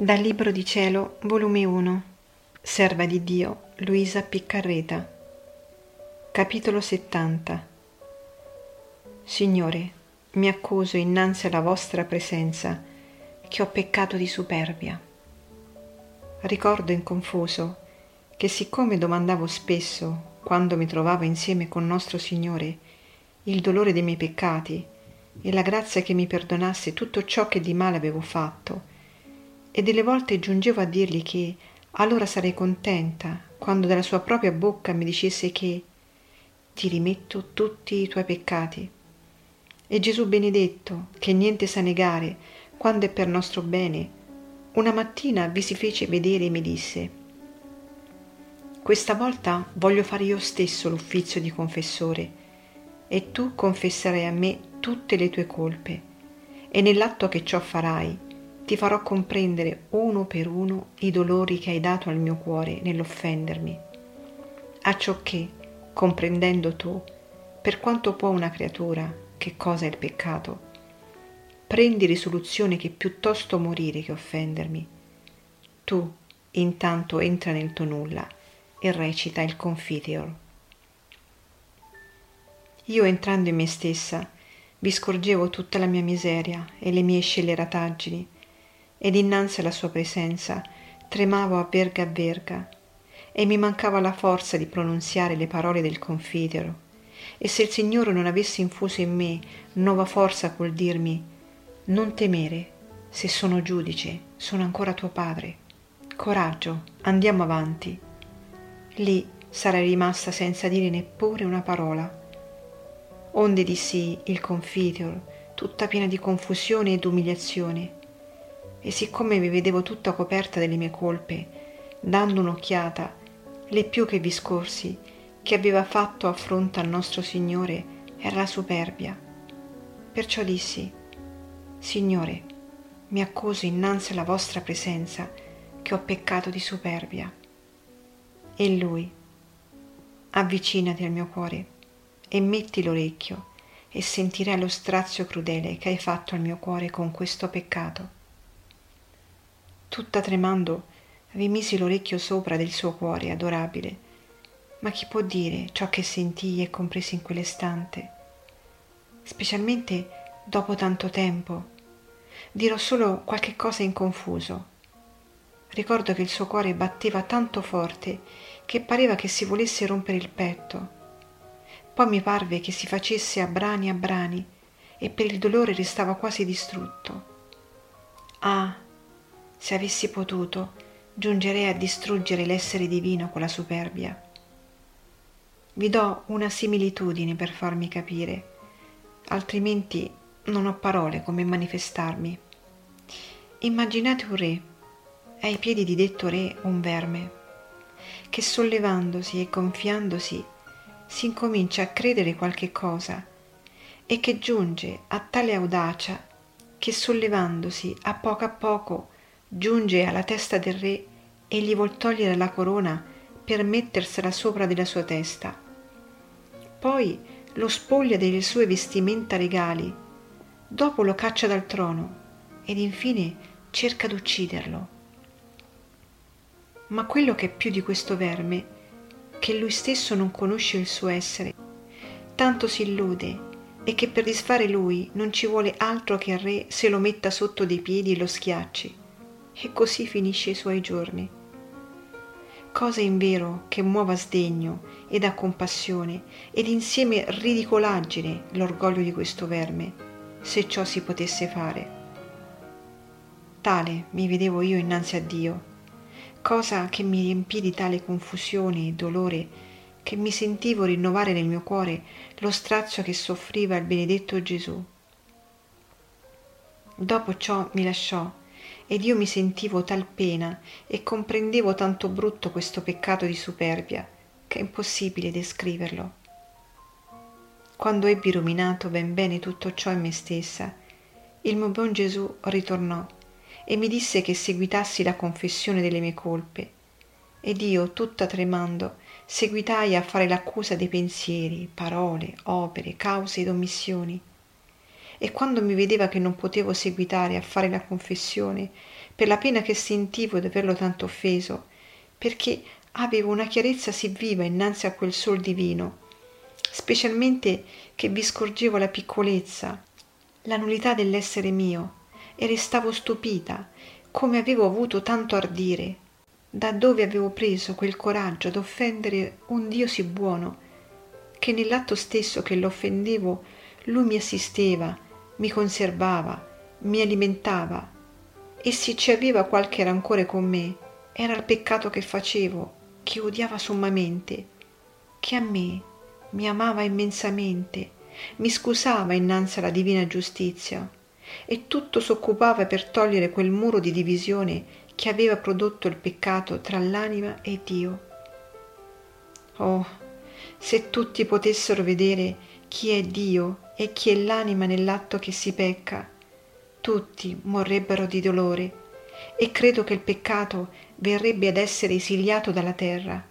Dal Libro di Cielo, volume 1, Serva di Dio, Luisa Piccarreta. Capitolo 70. Signore, mi accuso innanzi alla vostra presenza che ho peccato di superbia. Ricordo in confuso che siccome domandavo spesso, quando mi trovavo insieme con nostro Signore, il dolore dei miei peccati e la grazia che mi perdonasse tutto ciò che di male avevo fatto, e delle volte giungevo a dirgli che allora sarei contenta quando dalla sua propria bocca mi dicesse che ti rimetto tutti i tuoi peccati. E Gesù benedetto, che niente sa negare, quando è per nostro bene, una mattina vi si fece vedere e mi disse questa volta voglio fare io stesso l'uffizio di confessore e tu confesserai a me tutte le tue colpe e nell'atto che ciò farai ti farò comprendere uno per uno i dolori che hai dato al mio cuore nell'offendermi, acciò che, comprendendo tu, per quanto può una creatura, che cosa è il peccato, prendi risoluzione che piuttosto morire che offendermi. Tu, intanto, entra nel tuo nulla e recita il Confiteor. Io entrando in me stessa, vi scorgevo tutta la mia miseria e le mie scellerataggini, ed innanzi alla sua presenza tremavo a verga a verga e mi mancava la forza di pronunziare le parole del confitero. E se il Signore non avesse infuso in me nuova forza col dirmi non temere se sono giudice sono ancora tuo padre. Coraggio andiamo avanti lì sarei rimasta senza dire neppure una parola onde dissi il confiteor tutta piena di confusione ed umiliazione e siccome mi vedevo tutta coperta delle mie colpe, dando un'occhiata, le più che vi scorsi, che aveva fatto affronto al nostro Signore era la superbia. Perciò dissi, Signore, mi accuso innanzi alla vostra presenza che ho peccato di superbia. E lui, avvicinati al mio cuore e metti l'orecchio e sentirai lo strazio crudele che hai fatto al mio cuore con questo peccato. Tutta tremando rimisi l'orecchio sopra del suo cuore adorabile. Ma chi può dire ciò che sentii e compresi in quell'istante? Specialmente dopo tanto tempo. Dirò solo qualche cosa in confuso. Ricordo che il suo cuore batteva tanto forte che pareva che si volesse rompere il petto poi mi parve che si facesse a brani a brani e per il dolore restava quasi distrutto ah se avessi potuto, giungerei a distruggere l'essere divino con la superbia. Vi do una similitudine per farmi capire, altrimenti non ho parole come manifestarmi. Immaginate un re, ai piedi di detto re un verme, che sollevandosi e gonfiandosi si incomincia a credere qualche cosa e che giunge a tale audacia che sollevandosi a poco a poco giunge alla testa del re e gli vuol togliere la corona per mettersela sopra della sua testa. Poi lo spoglia delle sue vestimenta regali, dopo lo caccia dal trono ed infine cerca d'ucciderlo. Ma quello che è più di questo verme, che lui stesso non conosce il suo essere, tanto si illude e che per disfare lui non ci vuole altro che il re se lo metta sotto dei piedi e lo schiacci e così finisce i suoi giorni. Cosa in vero che muova sdegno ed a compassione ed insieme ridicolaggine l'orgoglio di questo verme, se ciò si potesse fare. Tale mi vedevo io innanzi a Dio, cosa che mi riempì di tale confusione e dolore che mi sentivo rinnovare nel mio cuore lo strazio che soffriva il benedetto Gesù. Dopo ciò mi lasciò ed io mi sentivo tal pena e comprendevo tanto brutto questo peccato di superbia che è impossibile descriverlo. Quando ebbi ruminato ben bene tutto ciò in me stessa, il mio buon Gesù ritornò e mi disse che seguitassi la confessione delle mie colpe. Ed io, tutta tremando, seguitai a fare l'accusa dei pensieri, parole, opere, cause ed omissioni. e quando mi vedeva che non potevo seguitare a fare la confessione, per la pena che sentivo di averlo tanto offeso, perché avevo una chiarezza sì viva innanzi a quel sol divino, specialmente che vi scorgevo la piccolezza, la nullità dell'essere mio, e restavo stupita come avevo avuto tanto ardire, da dove avevo preso quel coraggio d'offendere un Dio sì buono, che nell'atto stesso che l'offendevo lui mi assisteva, mi conservava, mi alimentava, e se ci aveva qualche rancore con me, era il peccato che facevo, che odiava sommamente, che a me mi amava immensamente, mi scusava innanzi alla divina giustizia, e tutto s'occupava per togliere quel muro di divisione che aveva prodotto il peccato tra l'anima e Dio. Oh, se tutti potessero vedere chi è Dio e chi è l'anima nell'atto che si pecca, tutti morrebbero di dolore e credo che il peccato verrebbe ad essere esiliato dalla terra.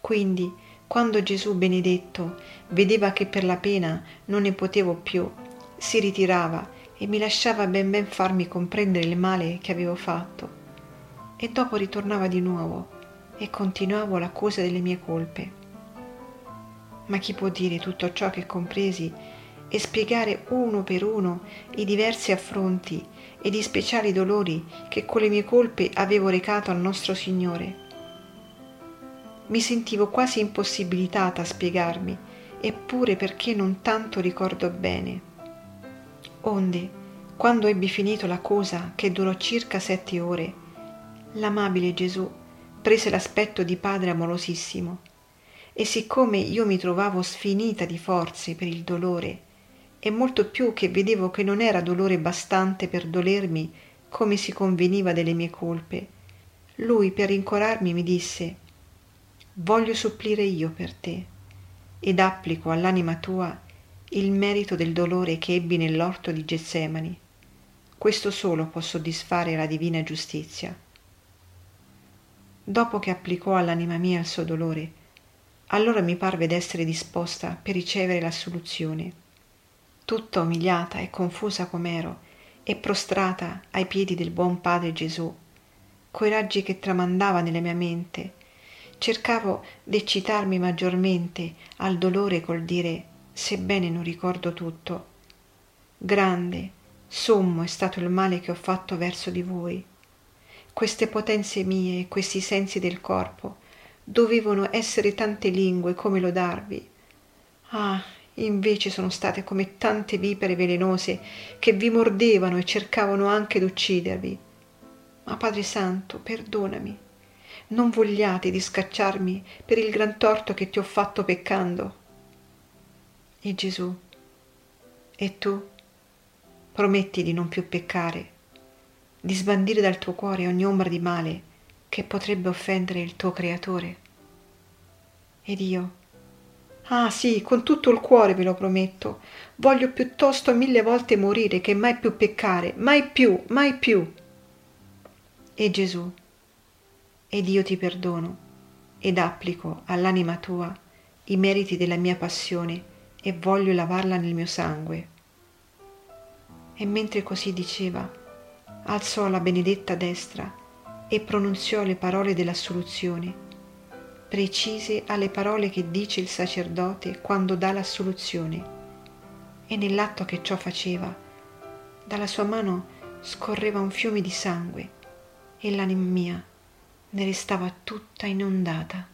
Quindi, quando Gesù benedetto vedeva che per la pena non ne potevo più, si ritirava e mi lasciava ben ben farmi comprendere il male che avevo fatto. E dopo ritornava di nuovo e continuavo l'accusa delle mie colpe. Ma chi può dire tutto ciò che compresi e spiegare uno per uno i diversi affronti ed i speciali dolori che con le mie colpe avevo recato al nostro Signore? Mi sentivo quasi impossibilitata a spiegarmi, eppure perché non tanto ricordo bene. Onde, quando ebbi finito la cosa, che durò circa sette ore, l'amabile Gesù prese l'aspetto di padre amorosissimo, e siccome io mi trovavo sfinita di forze per il dolore, e molto più che vedevo che non era dolore bastante per dolermi come si conveniva delle mie colpe, lui per rincorarmi mi disse Voglio supplire io per te, ed applico all'anima tua il merito del dolore che ebbi nell'orto di Getsemani. Questo solo può soddisfare la divina giustizia. Dopo che applicò all'anima mia il suo dolore, allora mi parve d'essere disposta per ricevere l'assoluzione. Tutta umiliata e confusa com'ero, e prostrata ai piedi del buon Padre Gesù, coi raggi che tramandava nella mia mente, cercavo d'eccitarmi maggiormente al dolore col dire sebbene non ricordo tutto. Grande, sommo è stato il male che ho fatto verso di voi. Queste potenze mie questi sensi del corpo dovevano essere tante lingue come lodarvi. Ah, invece sono state come tante vipere velenose che vi mordevano e cercavano anche d'uccidervi. Ma Padre Santo, perdonami. Non vogliate di scacciarmi per il gran torto che ti ho fatto peccando. E Gesù, e tu prometti di non più peccare, di sbandire dal tuo cuore ogni ombra di male che potrebbe offendere il tuo Creatore? Ed io, ah sì, con tutto il cuore ve lo prometto, voglio piuttosto mille volte morire che mai più peccare, mai più, mai più. E Gesù, ed io ti perdono ed applico all'anima tua i meriti della mia passione e voglio lavarla nel mio sangue. E mentre così diceva, alzò la benedetta destra e pronunziò le parole dell'assoluzione, precise alle parole che dice il sacerdote quando dà l'assoluzione. E nell'atto che ciò faceva, dalla sua mano scorreva un fiume di sangue e l'anima mia ne restava tutta inondata.